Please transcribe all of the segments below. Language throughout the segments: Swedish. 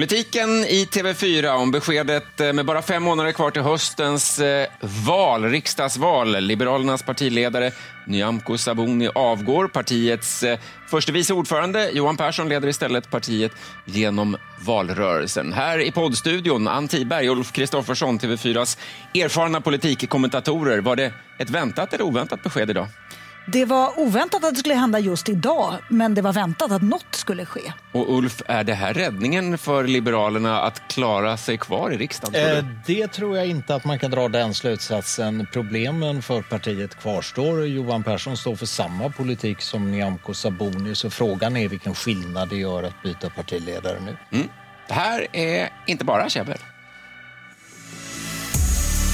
Politiken i TV4 om beskedet eh, med bara fem månader kvar till höstens eh, val, riksdagsval. Liberalernas partiledare Nyamko Sabuni avgår. Partiets eh, förste vice ordförande Johan Persson leder istället partiet genom valrörelsen. Här i poddstudion Ann Tiberg och Ulf Kristoffersson, TV4s erfarna politikkommentatorer. Var det ett väntat eller oväntat besked idag? Det var oväntat att det skulle hända just idag, men det var väntat att något skulle ske. Och Ulf, är det här räddningen för Liberalerna att klara sig kvar i riksdagen? Eh, det tror jag inte att man kan dra den slutsatsen. Problemen för partiet kvarstår. Johan Persson står för samma politik som Nyamko Sabuni, så frågan är vilken skillnad det gör att byta partiledare nu. Mm. Det här är inte bara käbbel.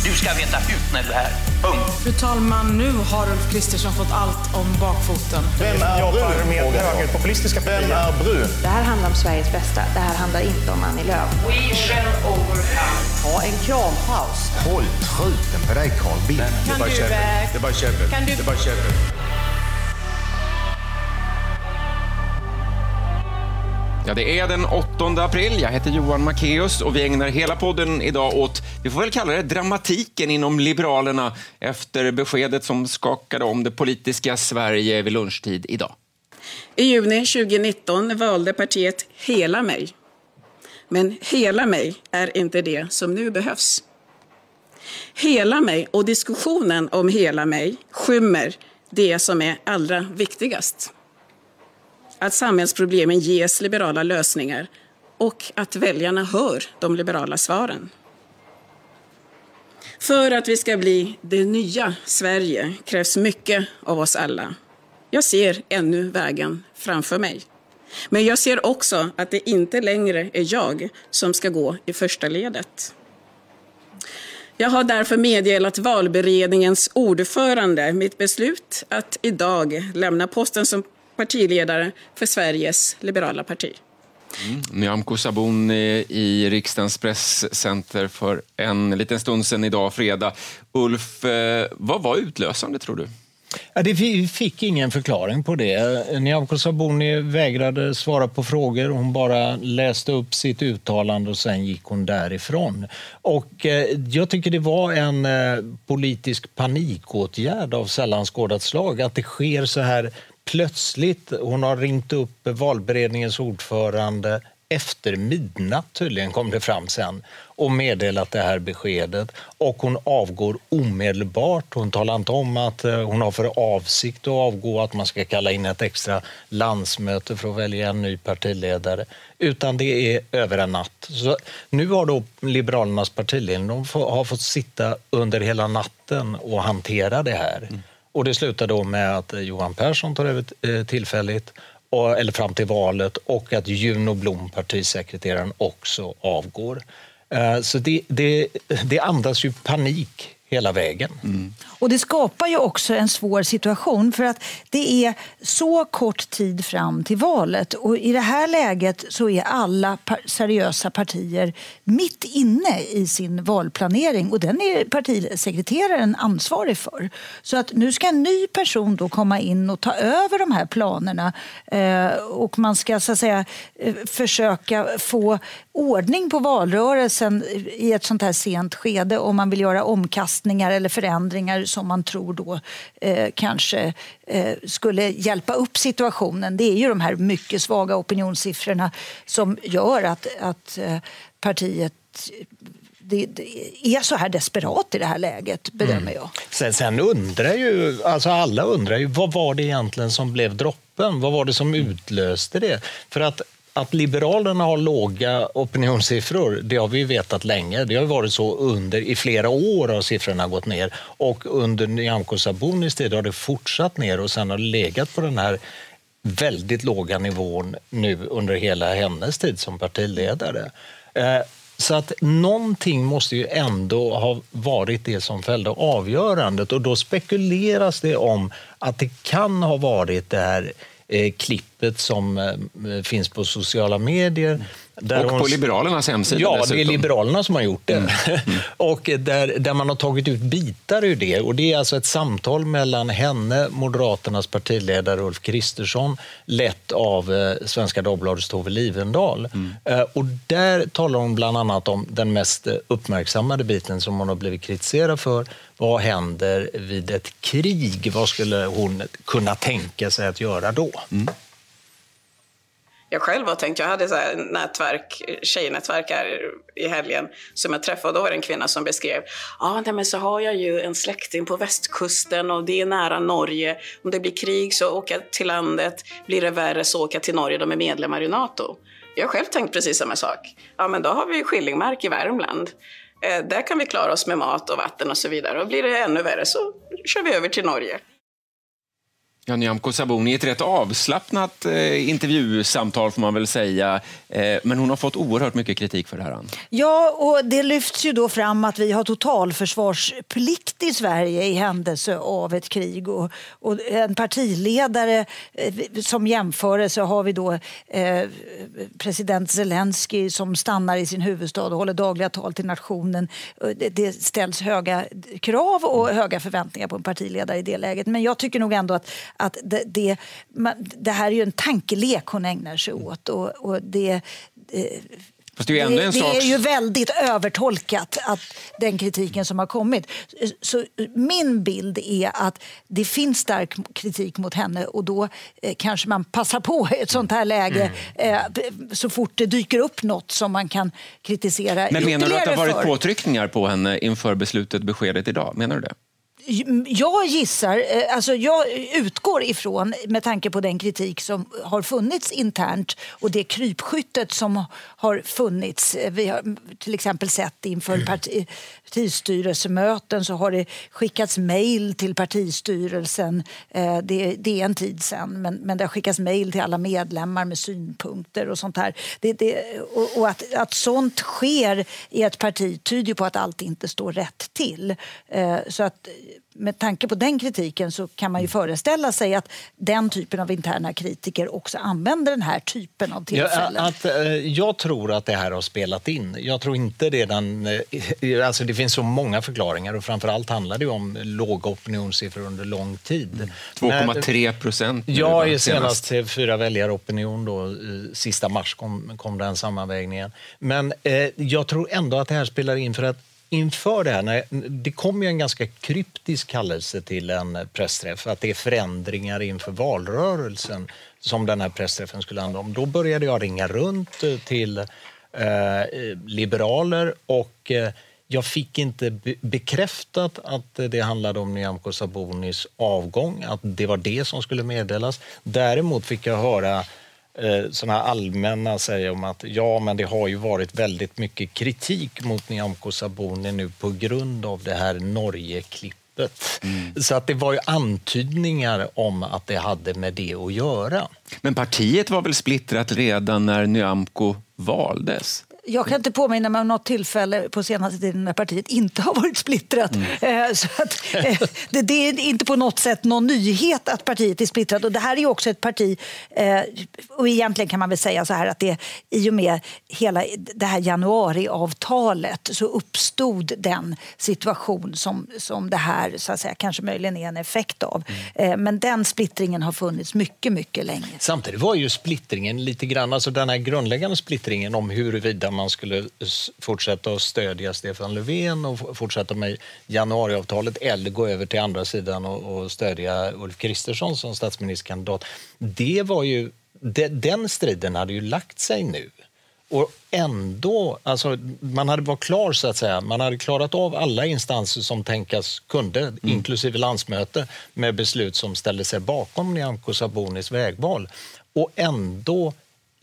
Du ska veta ut när du är här. Punkt. Fru talman, nu har Ulf Kristersson fått allt om bakfoten. Vem är jobbar med högerpopulistiska partier? Vem är brun? Det här handlar om Sveriges bästa. Det här handlar inte om Annie Lööf. We shall overcome. Ha en krampaus. Håll truten på dig, Carl Bildt. Det är bara käbbel. Det är bara käbbel. Det är bara käbbel. Ja, det är den 8 april. Jag heter Johan Macéus och vi ägnar hela podden idag åt, vi får väl kalla det dramatiken inom Liberalerna efter beskedet som skakade om det politiska Sverige vid lunchtid idag. I juni 2019 valde partiet Hela mig. Men Hela mig är inte det som nu behövs. Hela mig och diskussionen om Hela mig skymmer det som är allra viktigast att samhällsproblemen ges liberala lösningar och att väljarna hör de liberala svaren. För att vi ska bli det nya Sverige krävs mycket av oss alla. Jag ser ännu vägen framför mig. Men jag ser också att det inte längre är jag som ska gå i första ledet. Jag har därför meddelat valberedningens ordförande mitt beslut att idag lämna posten som partiledare för Sveriges liberala parti. Mm. Nyamko Sabuni i riksdagens presscenter för en liten stund sedan idag, fredag. Ulf, eh, vad var utlösande tror du? Ja, det, vi fick ingen förklaring på det. Nyamko Sabuni vägrade svara på frågor. Hon bara läste upp sitt uttalande och sen gick hon därifrån. Och, eh, jag tycker det var en eh, politisk panikåtgärd av sällan skådat slag att det sker så här plötsligt, hon har ringt upp valberedningens ordförande efter midnatt tydligen kom det fram sen och meddelat det här beskedet och hon avgår omedelbart. Hon talar inte om att eh, hon har för avsikt att avgå, att man ska kalla in ett extra landsmöte för att välja en ny partiledare, utan det är över en natt. Så nu har då Liberalernas partiledning de har fått sitta under hela natten och hantera det här. Mm. Och det slutar då med att eh, Johan Persson tar över eh, tillfälligt eller fram till valet och att Juno Blom, partisekreteraren, också avgår. Eh, så det, det, det andas ju panik hela vägen. Mm. Och Det skapar ju också en svår situation för att det är så kort tid fram till valet och i det här läget så är alla seriösa partier mitt inne i sin valplanering och den är partisekreteraren ansvarig för. Så att nu ska en ny person då komma in och ta över de här planerna eh, och man ska så att säga eh, försöka få ordning på valrörelsen i ett sånt här sent skede om man vill göra omkastningar eller förändringar som man tror då eh, kanske eh, skulle hjälpa upp situationen. Det är ju de här mycket svaga opinionssiffrorna som gör att, att eh, partiet det, är så här desperat i det här läget, bedömer mm. jag. Sen, sen, undrar ju, alltså alla undrar ju, vad var det egentligen som blev droppen? Vad var det som utlöste det? För att att Liberalerna har låga opinionssiffror, det har vi vetat länge. Det har varit så under, i flera år har siffrorna gått ner och under Nyamko Sabunis tid har det fortsatt ner och sen har det legat på den här väldigt låga nivån nu under hela hennes tid som partiledare. Eh, så att någonting måste ju ändå ha varit det som fällde avgörandet och då spekuleras det om att det kan ha varit det här eh, klippet klippet som eh, finns på sociala medier Där och hon- på Liberalernas hemsida Ja, dessutom. det är Liberalerna som har gjort det. Mm. och där, där man har tagit ut bitar ur det. Och Det är alltså ett samtal mellan henne, Moderaternas partiledare Ulf Kristersson, lett av eh, Svenska Dagbladets Tove Livendal. Mm. Eh, och där talar hon bland annat om den mest eh, uppmärksammade biten som hon har blivit kritiserad för. Vad händer vid ett krig? Vad skulle hon kunna tänka sig att göra då? Mm. Jag själv har tänkt, jag hade så här nätverk, tjejnätverk här i helgen som jag träffade. Då var det en kvinna som beskrev, ja ah, men så har jag ju en släkting på västkusten och det är nära Norge. Om det blir krig så åker jag till landet, blir det värre så åker jag till Norge, de är medlemmar i NATO. Jag har själv tänkt precis samma sak. Ja men då har vi Skillingmark i Värmland. Eh, där kan vi klara oss med mat och vatten och så vidare. Och blir det ännu värre så kör vi över till Norge. Ja, Nyamko Sabuni, ett rätt avslappnat eh, intervjusamtal får man väl säga. Eh, men hon har fått oerhört mycket kritik för det här. Ann. Ja, och det lyfts ju då fram att vi har totalförsvarsplikt i Sverige i händelse av ett krig. Och, och en partiledare eh, som jämförelse har vi då eh, president Zelensky som stannar i sin huvudstad och håller dagliga tal till nationen. Det, det ställs höga krav och höga förväntningar på en partiledare i det läget. Men jag tycker nog ändå att, att det, det, man, det här är ju en tankelek hon ägnar sig åt. Och, och det, eh, Fast det är ju det, det sak... är ju väldigt övertolkat, att den kritiken som har kommit. Så min bild är att det finns stark kritik mot henne och då eh, kanske man passar på ett sånt här läge Mm. eh, så fort det dyker upp något som man kan kritisera Men menar du att det har varit för. påtryckningar på henne inför beslutet, beskedet idag? Menar du det? Jag gissar, eh, alltså jag utgår ifrån, med tanke på den kritik som har funnits internt och det krypskyttet som har funnits. eh, Vi har till exempel sett inför parti, partistyrelsemöten så har det skickats mejl till partistyrelsen. Eh, det, det är en tid sen, men, men det har skickats mejl till alla medlemmar med synpunkter och sånt här. Det, det, och och att, att sånt sker i ett parti tyder ju på att allt inte står rätt till. Eh, så att med tanke på den kritiken så kan man ju föreställa sig att den typen av interna kritiker också använder den här typen av tillfällen. Ja, att, eh, jag tror att det här har spelat in. Jag tror inte redan... eh, Alltså det finns så många förklaringar och framförallt handlar det om låga opinionssiffror under lång tid. 2,3 procent. nu, Ja, i senast fyra väljaropinion då, sista mars kom, kom den sammanvägningen. Men eh, jag tror ändå att det här spelar in för att inför det här, när, det kom ju en ganska kryptisk kallelse till en pressträff, att det är förändringar inför valrörelsen som den här pressträffen skulle handla om. Då började jag ringa runt eh, till eh, liberaler och eh, jag fick inte be- bekräftat att det handlade om Nyamko Sabunis avgång, att det var det som skulle meddelas. Däremot fick jag höra eh, såna allmänna säga om att ja, men det har ju varit väldigt mycket kritik mot Nyamko Sabuni nu på grund av det här Norge-klippet. Så att det var ju antydningar om att det hade med det att göra. Men partiet var väl splittrat redan när Nyamko valdes? Jag kan inte påminna mig om något tillfälle på senaste tiden när partiet inte har varit splittrat. Eh, Så att, eh, det, det är inte på något sätt någon nyhet att partiet är splittrat. Och det här är också ett parti, eh, och egentligen kan man väl säga så här att det, i och med hela det här januariavtalet så uppstod den situation som, som det här så att säga, kanske möjligen är en effekt av. Eh, Men den splittringen har funnits mycket, mycket länge. Samtidigt var ju splittringen lite grann, alltså den här grundläggande splittringen om huruvida man skulle fortsätta att stödja Stefan Löfven och fortsätta med januariavtalet eller gå över till andra sidan och, och stödja Ulf Kristersson som statsministerkandidat. Det var ju, de, den striden hade ju lagt sig nu. Och ändå, alltså man hade varit klar så att säga, man hade klarat av alla instanser som tänkas kunde, inklusive landsmöte, med beslut som ställde sig bakom Nyamko Sabunis vägval. Och ändå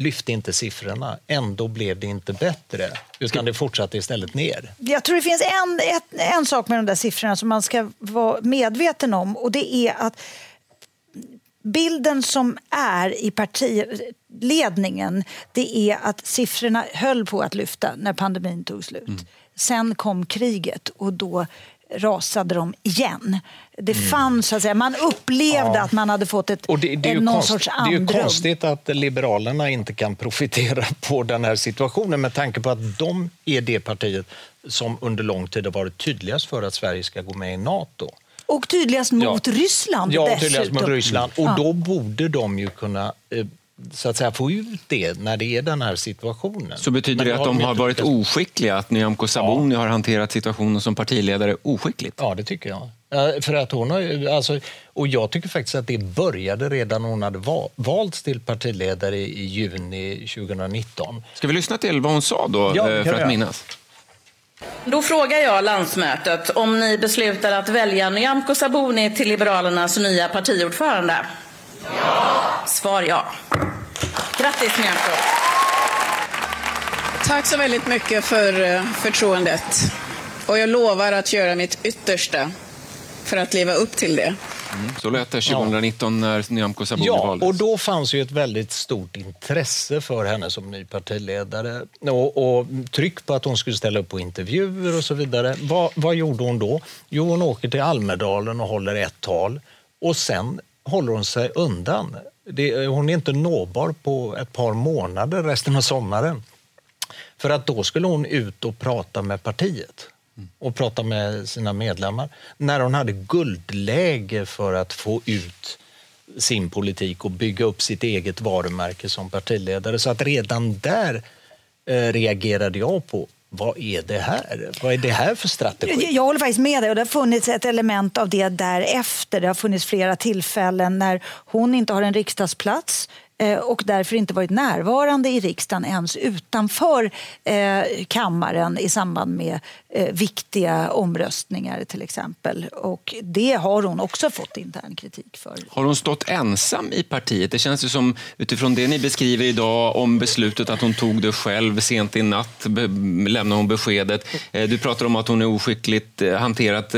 lyfte inte siffrorna, ändå blev det inte bättre, utan det fortsatte istället ner. Jag tror det finns en, ett, en sak med de där siffrorna som man ska vara medveten om och det är att bilden som är i partiledningen det är att siffrorna höll på att lyfta när pandemin tog slut. Sen kom kriget och då rasade de igen. Det fanns, så att säga, man upplevde Ja. att man hade fått ett, Och det, det, är någon konst, sorts det är ju andrum. konstigt att Liberalerna inte kan profitera på den här situationen med tanke på att de är det partiet som under lång tid har varit tydligast för att Sverige ska gå med i Nato. Och tydligast mot Ja. Ryssland Ja, dessutom. tydligast mot Ryssland. Och Ja. då borde de ju kunna eh, så att säga, få ut det när det är den här situationen. Så betyder Men det att de har varit lyckats. oskickliga? Att Nyamko Sabuni har hanterat situationen som partiledare oskickligt? Ja, det tycker jag. För att hon har, alltså, och jag tycker faktiskt att det började redan när hon hade va- valts till partiledare i i juni 2019. Ska vi lyssna till vad hon sa då, Ja, eh, för att minnas? Då frågar jag landsmötet om ni beslutar att välja Nyamko Sabuni till Liberalernas nya partiordförande. Ja. Svar ja. Grattis Nyamko. Tack så väldigt mycket för eh, förtroendet. Och jag lovar att göra mitt yttersta för att leva upp till det. Så lät det 2019 när Nyamko Sabuni Ja, valdes. och då fanns ju ett väldigt stort intresse för henne som ny partiledare och, och tryck på att hon skulle ställa upp på intervjuer och så vidare. Vad, vad gjorde hon då? Jo, hon åker till Almedalen och håller ett tal och sen håller hon sig undan. Det, hon är inte nåbar på ett par månader resten av sommaren. För att då skulle hon ut och prata med partiet och prata med sina medlemmar. När hon hade guldläge för att få ut sin politik och bygga upp sitt eget varumärke som partiledare. Så att redan där eh, reagerade jag på vad är det här? Vad är det här för strategi? Jag håller faktiskt med dig. Och det har funnits ett element av det därefter. Det har funnits flera tillfällen när hon inte har en riksdagsplats Eh, och därför inte varit närvarande i riksdagen ens utanför eh, kammaren i samband med eh, viktiga omröstningar till exempel. Och det har hon också fått intern kritik för. Har hon stått ensam i partiet? Det känns ju som, utifrån det ni beskriver idag om beslutet att hon tog det själv sent i natt, lämnade hon beskedet. Eh, du pratar om att hon är oskickligt eh, hanterat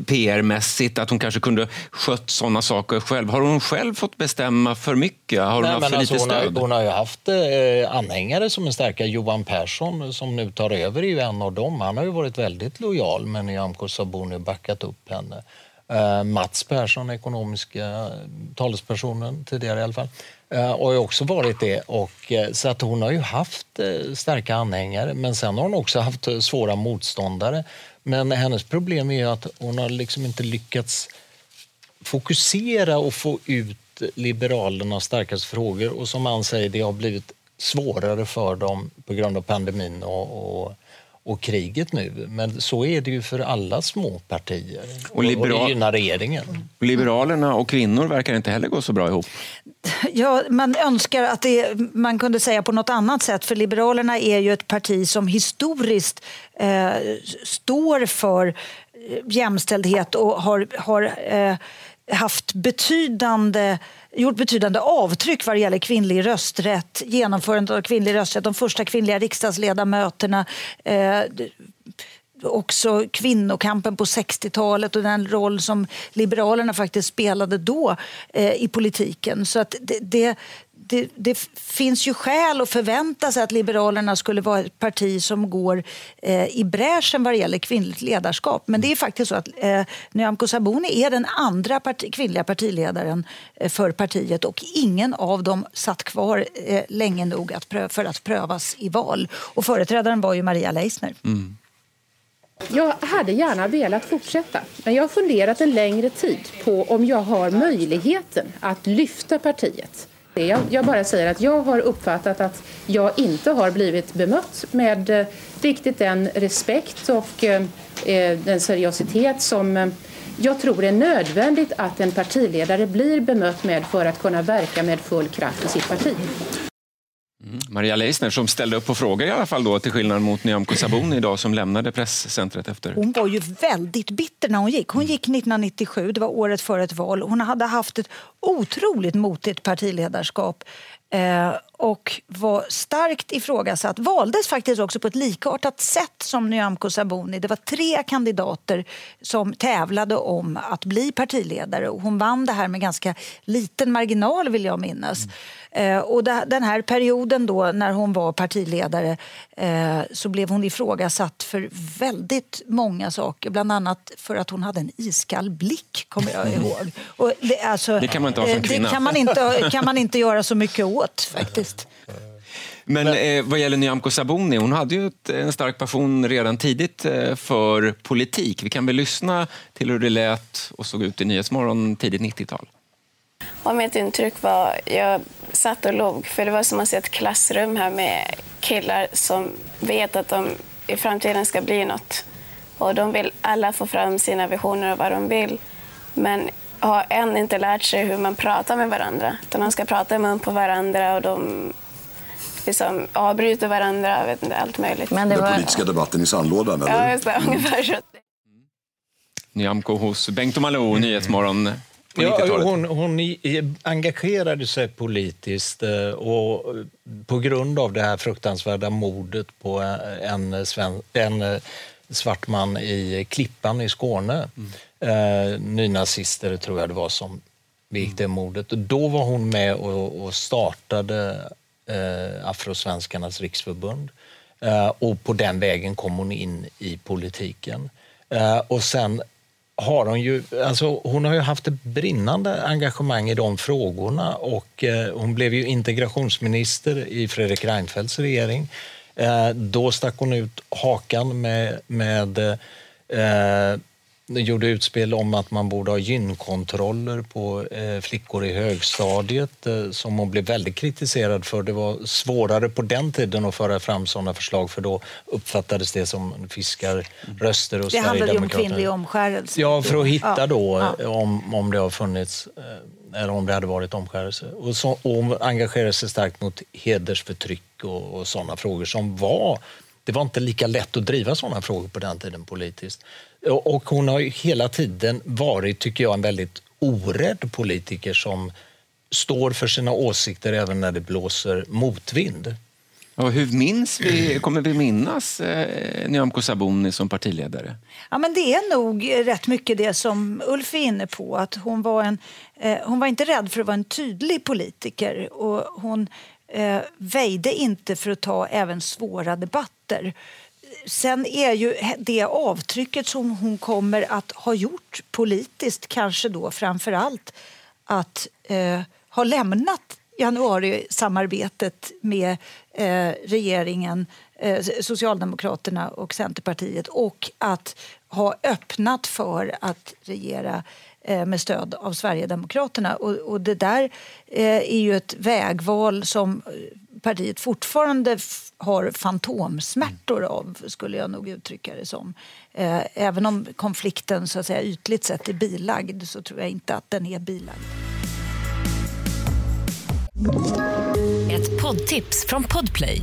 PR-mässigt, att hon kanske kunde skött sådana saker själv. Har hon själv fått bestämma för mycket? Har hon Nej, haft men för alltså, lite hon, har, hon har ju haft eh, anhängare som är starka. Johan Persson som nu tar över är ju en av dem. Han har ju varit väldigt lojal med Nyamko Sabuni och backat upp henne. Eh, Mats Persson, ekonomiska talespersonen tidigare i alla fall, eh, har ju också varit det. Och, eh, så att hon har ju haft eh, starka anhängare men sen har hon också haft eh, svåra motståndare. Men hennes problem är ju att hon har liksom inte lyckats fokusera och få ut Liberalernas starkaste frågor. Och som Ann säger, det har blivit svårare för dem på grund av pandemin och, och, och kriget nu. Men så är det ju för alla små partier. Och, och, liberal- det gynnar regeringen. Liberalerna och kvinnor verkar inte heller gå så bra ihop. Ja, man önskar att det, man kunde säga på något annat sätt. För Liberalerna är ju ett parti som historiskt eh, står för eh, jämställdhet och har, har eh, haft betydande gjort betydande avtryck vad det gäller kvinnlig rösträtt, genomförandet av kvinnlig rösträtt, de första kvinnliga riksdagsledamöterna, eh, också kvinnokampen på 60-talet och den roll som Liberalerna faktiskt spelade då eh, i politiken. Så att det, det, det, det finns ju skäl att förvänta sig att Liberalerna skulle vara ett parti som går eh, i bräschen vad det gäller kvinnligt ledarskap. Men det är faktiskt så att eh, Nyamko Sabuni är den andra parti, kvinnliga partiledaren eh, för partiet och ingen av dem satt kvar eh, länge nog att prö- för att prövas i val. Och företrädaren var ju Maria Leissner. Jag hade gärna velat fortsätta, men jag har funderat en längre tid på om jag har möjligheten att lyfta partiet. Jag, jag bara säger att jag har uppfattat att jag inte har blivit bemött med eh, riktigt den respekt och eh, eh, den seriositet som eh, jag tror är nödvändigt att en partiledare blir bemött med för att kunna verka med full kraft i sitt parti. Mm. Maria Leissner som ställde upp på frågor i alla fall då, till skillnad mot Nyamko Sabuni idag som lämnade presscentret efter. Hon var ju väldigt bitter när hon gick. Hon gick 1997, det var året före ett val. Hon hade haft ett otroligt motigt partiledarskap. Eh, och var starkt ifrågasatt. Valdes faktiskt också på ett likartat sätt som Nyamko Sabuni. Det var tre kandidater som tävlade om att bli partiledare och hon vann det här med ganska liten marginal vill jag minnas. Mm. Eh, och den här perioden då när hon var partiledare eh, så blev hon ifrågasatt för väldigt många saker. Bland annat för att hon hade en iskall blick, kommer jag ihåg. Och det, alltså, det kan man inte ha som eh, kvinna. Det kan man inte, kan man inte göra så mycket åt faktiskt. Men eh, vad gäller Nyamko Sabuni, hon hade ju ett, en stark passion redan tidigt eh, för politik. Vi kan väl lyssna till hur det lät och såg ut i Nyhetsmorgon tidigt 90-tal. Och mitt intryck var, jag satt och log, för det var som att se ett klassrum här med killar som vet att de i framtiden ska bli något. Och de vill alla få fram sina visioner och vad de vill. Men har än inte lärt sig hur man pratar med varandra. Utan de ska prata i mun på varandra och de liksom avbryter varandra, vet inte, allt möjligt. Men det var... Den politiska debatten i sandlådan, eller? Ja, just det, ungefär så. Nyamko hos Bengt och Malou, Nyhetsmorgon Ja, hon, hon engagerade sig politiskt eh, och på grund av det här fruktansvärda mordet på en, sven, en eh, svart man i Klippan i Skåne. Mm. Eh, nynazister tror jag det var som begick det mordet. Då var hon med och, och startade eh, Afrosvenskarnas riksförbund. Eh, och på den vägen kom hon in i politiken. Eh, och sen har hon ju, alltså hon har ju haft ett brinnande engagemang i de frågorna och eh, hon blev ju integrationsminister i Fredrik Reinfeldts regering. Eh, då stack hon ut hakan med, med eh, gjorde utspel om att man borde ha gynkontroller på eh, flickor i högstadiet eh, som hon blev väldigt kritiserad för. Det var svårare på den tiden att föra fram sådana förslag för då uppfattades det som fiskarröster och Det handlade ju om kvinnlig omskärelse. Ja, för att hitta då ja. om, om det har funnits eh, eller om det hade varit omskärelse. Och, så, och engagerade sig starkt mot hedersförtryck och, och sådana frågor som var det var inte lika lätt att driva sådana frågor på den tiden politiskt. Och hon har ju hela tiden varit, tycker jag, en väldigt orädd politiker som står för sina åsikter även när det blåser motvind. Och hur minns vi, kommer vi minnas eh, Nyamko Sabuni som partiledare? Ja, men det är nog rätt mycket det som Ulf är inne på. Att hon, var en, eh, hon var inte rädd för att vara en tydlig politiker. Och hon eh, väjde inte för att ta även svåra debatter. Sen är ju det avtrycket som hon kommer att ha gjort politiskt kanske då framför allt att eh, ha lämnat januarisamarbetet med eh, regeringen, eh, Socialdemokraterna och Centerpartiet och att ha öppnat för att regera eh, Eh, med stöd av Sverigedemokraterna. Och, och det där eh, är ju ett vägval som eh, partiet fortfarande har fantomsmärtor av, skulle jag nog uttrycka det som. Även om konflikten så att säga, ytligt sett är bilagd så tror jag inte att den är bilagd. Ett poddtips från Podplay.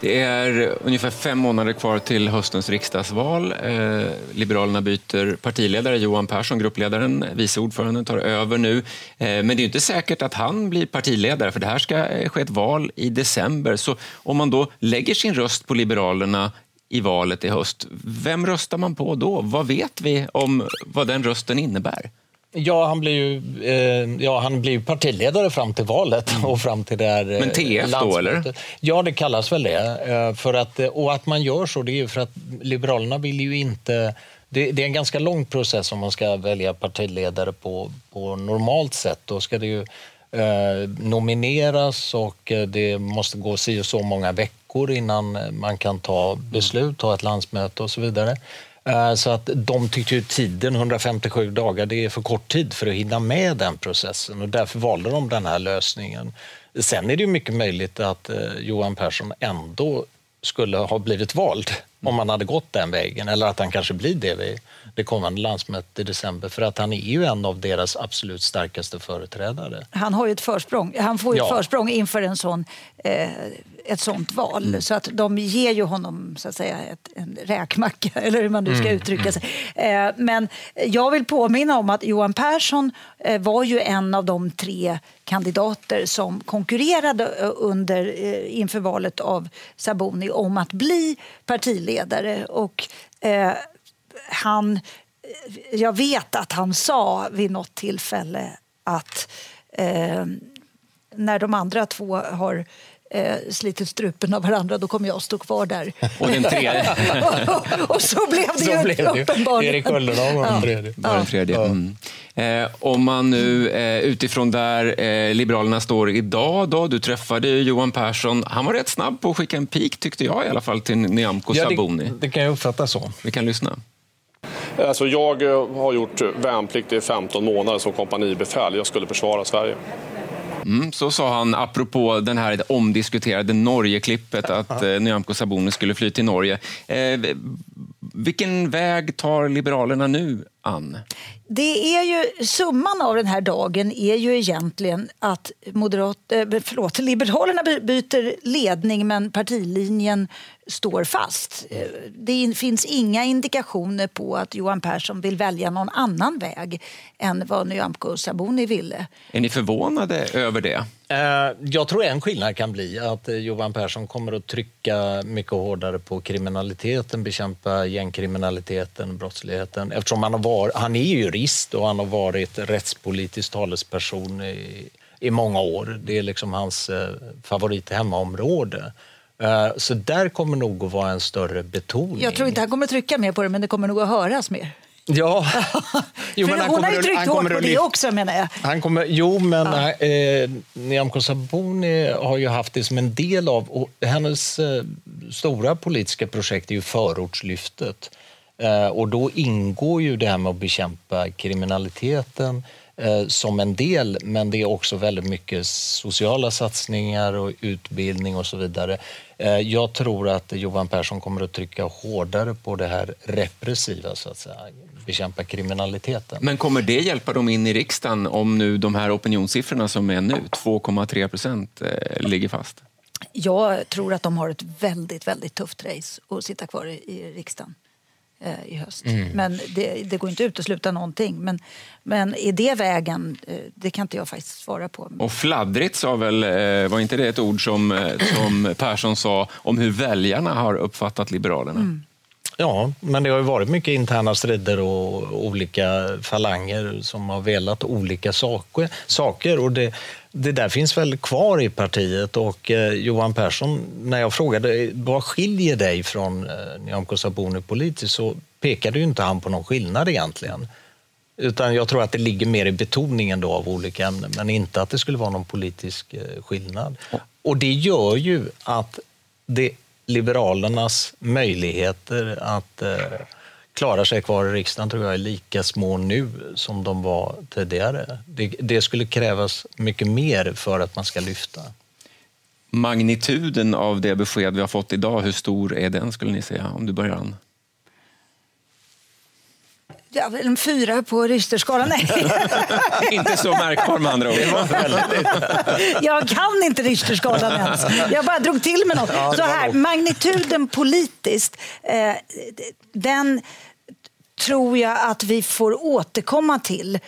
Det är ungefär fem månader kvar till höstens riksdagsval. Eh, Liberalerna byter partiledare. Johan Persson, gruppledaren, vice ordförande, tar över nu. Eh, men det är inte säkert att han blir partiledare, för det här ska eh, ske ett val i december. Så om man då lägger sin röst på Liberalerna i valet i höst, vem röstar man på då? Vad vet vi om vad den rösten innebär? Ja, han blir ju eh, ja, han blir partiledare fram till valet mm. och fram till det här Men TF då, eller? Ja, det kallas väl det. Eh, för att, och att man gör så, det är ju för att Liberalerna vill ju inte... Det, det, är en ganska lång process om man ska välja partiledare på, på normalt sätt. Då ska det ju eh, nomineras och eh, det måste gå si och så många veckor innan man kan ta beslut, ta ett landsmöte och så vidare. Eh, så att de tyckte ju tiden, 157 dagar, det är för kort tid för att hinna med den processen och därför valde de den här lösningen. Sen är det ju mycket möjligt att eh, Johan Persson ändå skulle ha blivit vald om man hade gått den vägen. Eller att han kanske blir det vid det kommande landsmötet i december. För att han är ju en av deras absolut starkaste företrädare. Han har ju ett försprång. Han får ju ett Ja. försprång inför en sån, eh, ett sånt val. Mm. Så att de ger ju honom så att säga, ett, en räkmacka, eller hur man nu ska Mm, uttrycka sig. Eh, men jag vill påminna om att Johan Persson eh, var ju en av de tre kandidater som konkurrerade eh, under, inför valet av Sabuni om att bli partiledare. Och, eh, han, jag vet att han sa vid något tillfälle att eh, när de andra två har eh, slitit strupen av varandra då kommer jag att stå kvar där. Och den tredje. och, och så blev det Så ju blev uppenbarligen. Erik Ullenhag var den Ja. tredje. Var den tredje. Mm. Eh, om man nu eh, utifrån där eh, Liberalerna står idag, då, du träffade ju Johan Persson. Han var rätt snabb på att skicka en pik, tyckte jag i alla fall, till Nyamko Ja, Sabuni. det, det kan jag uppfatta så. Vi kan lyssna. Alltså jag eh, har gjort värnplikt i 15 månader som kompanibefäl. Jag skulle försvara Sverige. Mm, så sa han apropå den här omdiskuterade Norge-klippet att eh, Nyamko Sabuni skulle fly till Norge. Eh, vilken väg tar Liberalerna nu, Ann? Det är ju, summan av den här dagen är ju egentligen att moderat, eh, förlåt, Liberalerna by- byter ledning men partilinjen står fast. Eh, Det in- finns inga indikationer på att Johan Persson vill välja någon annan väg än vad Nyamko Sabuni ville. Är ni förvånade över det? Eh, jag tror en skillnad kan bli att eh, Johan Persson kommer att trycka mycket hårdare på kriminaliteten, bekämpa gängkriminaliteten, brottsligheten. Eftersom han, har var, han är jurist och han har varit rättspolitisk talesperson i, i många år. Det är liksom hans eh, favorit hemmaområde. Så där kommer nog att vara en större betoning. Jag tror inte han kommer trycka mer på det men det kommer nog att höras mer. Ja. Jo, men han hon har ju tryckt hårt på det också menar jag. Han kommer, jo, men eh, Nyamko Sabuni har ju haft det som en del av... Och hennes eh, stora politiska projekt är ju Förortslyftet. Eh, och då ingår ju det här med att bekämpa kriminaliteten eh, som en del, men det är också väldigt mycket sociala satsningar och utbildning och så vidare. Eh, jag tror att Johan Persson kommer att trycka hårdare på det här repressiva, så att säga, bekämpa kriminaliteten. Men kommer det hjälpa dem in i riksdagen om nu de här opinionssiffrorna som är nu, 2,3 procent, eh, ligger fast? Jag tror att de har ett väldigt, väldigt tufft race att sitta kvar i, riksdagen eh, i höst. Mm. Men det, det går inte att utesluta någonting. Men, men är det vägen? Eh, det kan inte jag faktiskt svara på. Och fladdrigt sa väl, var inte det ett ord som, som Persson sa om hur väljarna har uppfattat Liberalerna? Mm. Ja, men det har ju varit mycket interna strider och olika falanger som har velat olika saker. saker och det, det där finns väl kvar i partiet. Och eh, Johan Persson, när jag frågade vad skiljer dig från eh, Nyamko Sabuni politiskt så pekade ju inte han på någon skillnad egentligen. Utan jag tror att det ligger mer i betoningen då av olika ämnen, men inte att det skulle vara någon politisk eh, skillnad. Och det gör ju att det Liberalernas möjligheter att eh, klara sig kvar i riksdagen tror jag är lika små nu som de var tidigare. Det, det skulle krävas mycket mer för att man ska lyfta. Magnituden av det besked vi har fått idag, hur stor är den skulle ni säga? Om du börjar Ann. Ja, väl en fyra på Richterskalan? Nej. Inte så märkbar med andra ord. jag kan inte Richterskalan ens. Jag bara drog till med något. Ja, Så här, magnituden politiskt, eh, den tror jag att vi får återkomma till.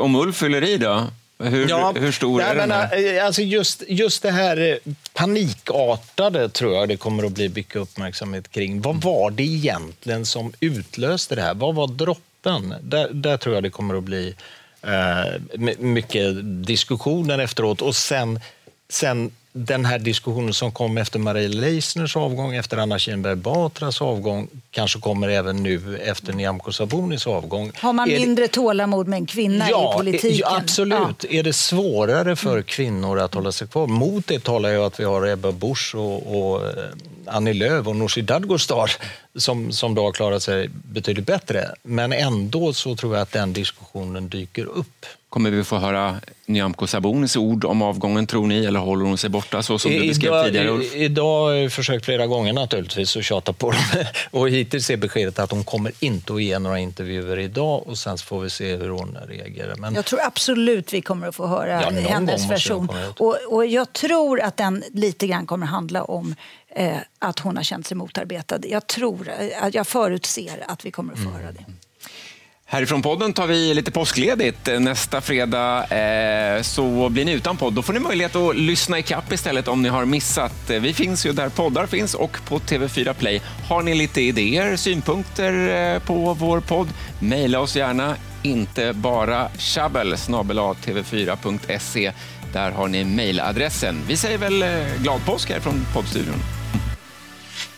Om Ulf fyller i då? Hur, hur stor nej, är den? här? eh, alltså just, just det här eh, panikartade tror jag det kommer att bli mycket uppmärksamhet kring. Vad var det egentligen som utlöste det här? Vad var droppen? Där, där tror jag det kommer att bli eh, my- mycket diskussioner efteråt. Och sen, sen den här diskussionen som kom efter Maria Leissners avgång, efter Anna Kinberg Batras avgång, kanske kommer även nu efter Nyamko Sabunis avgång. Har man Är det- mindre tålamod med en kvinna ja, i politiken? Ja, absolut. Är det svårare för kvinnor att hålla sig kvar? Mot det talar jag att vi har Ebba Busch och, och eh, Annie Lööf och Nooshi Dadgostar som, som då har klarat sig betydligt bättre. Men ändå så tror jag att den diskussionen dyker upp. Kommer vi få höra Nyamko Sabunis ord om avgången, tror ni? Eller håller hon sig borta så som du beskrev tidigare, Ulf? I, idag har jag försökt flera gånger naturligtvis att tjata på dem. och hittills är beskedet att hon kommer inte att ge några intervjuer idag och sen får vi se hur hon reagerar. Men... Jag tror absolut vi kommer att få höra ja, hennes version. Och, och jag tror att den lite grann kommer handla om eh, att hon har känt sig motarbetad. Jag tror, att jag förutser att vi kommer att få mm. höra det. Härifrån podden tar vi lite påskledigt. Nästa fredag eh, så blir ni utan podd. Då får ni möjlighet att lyssna i kapp istället om ni har missat. Vi finns ju där poddar finns och på TV4 Play. Har ni lite idéer, synpunkter eh, på vår podd? Mejla oss gärna. Inte bara tjabbel tv4.se. Där har ni mejladressen. Vi säger väl eh, glad påsk här från poddstudion.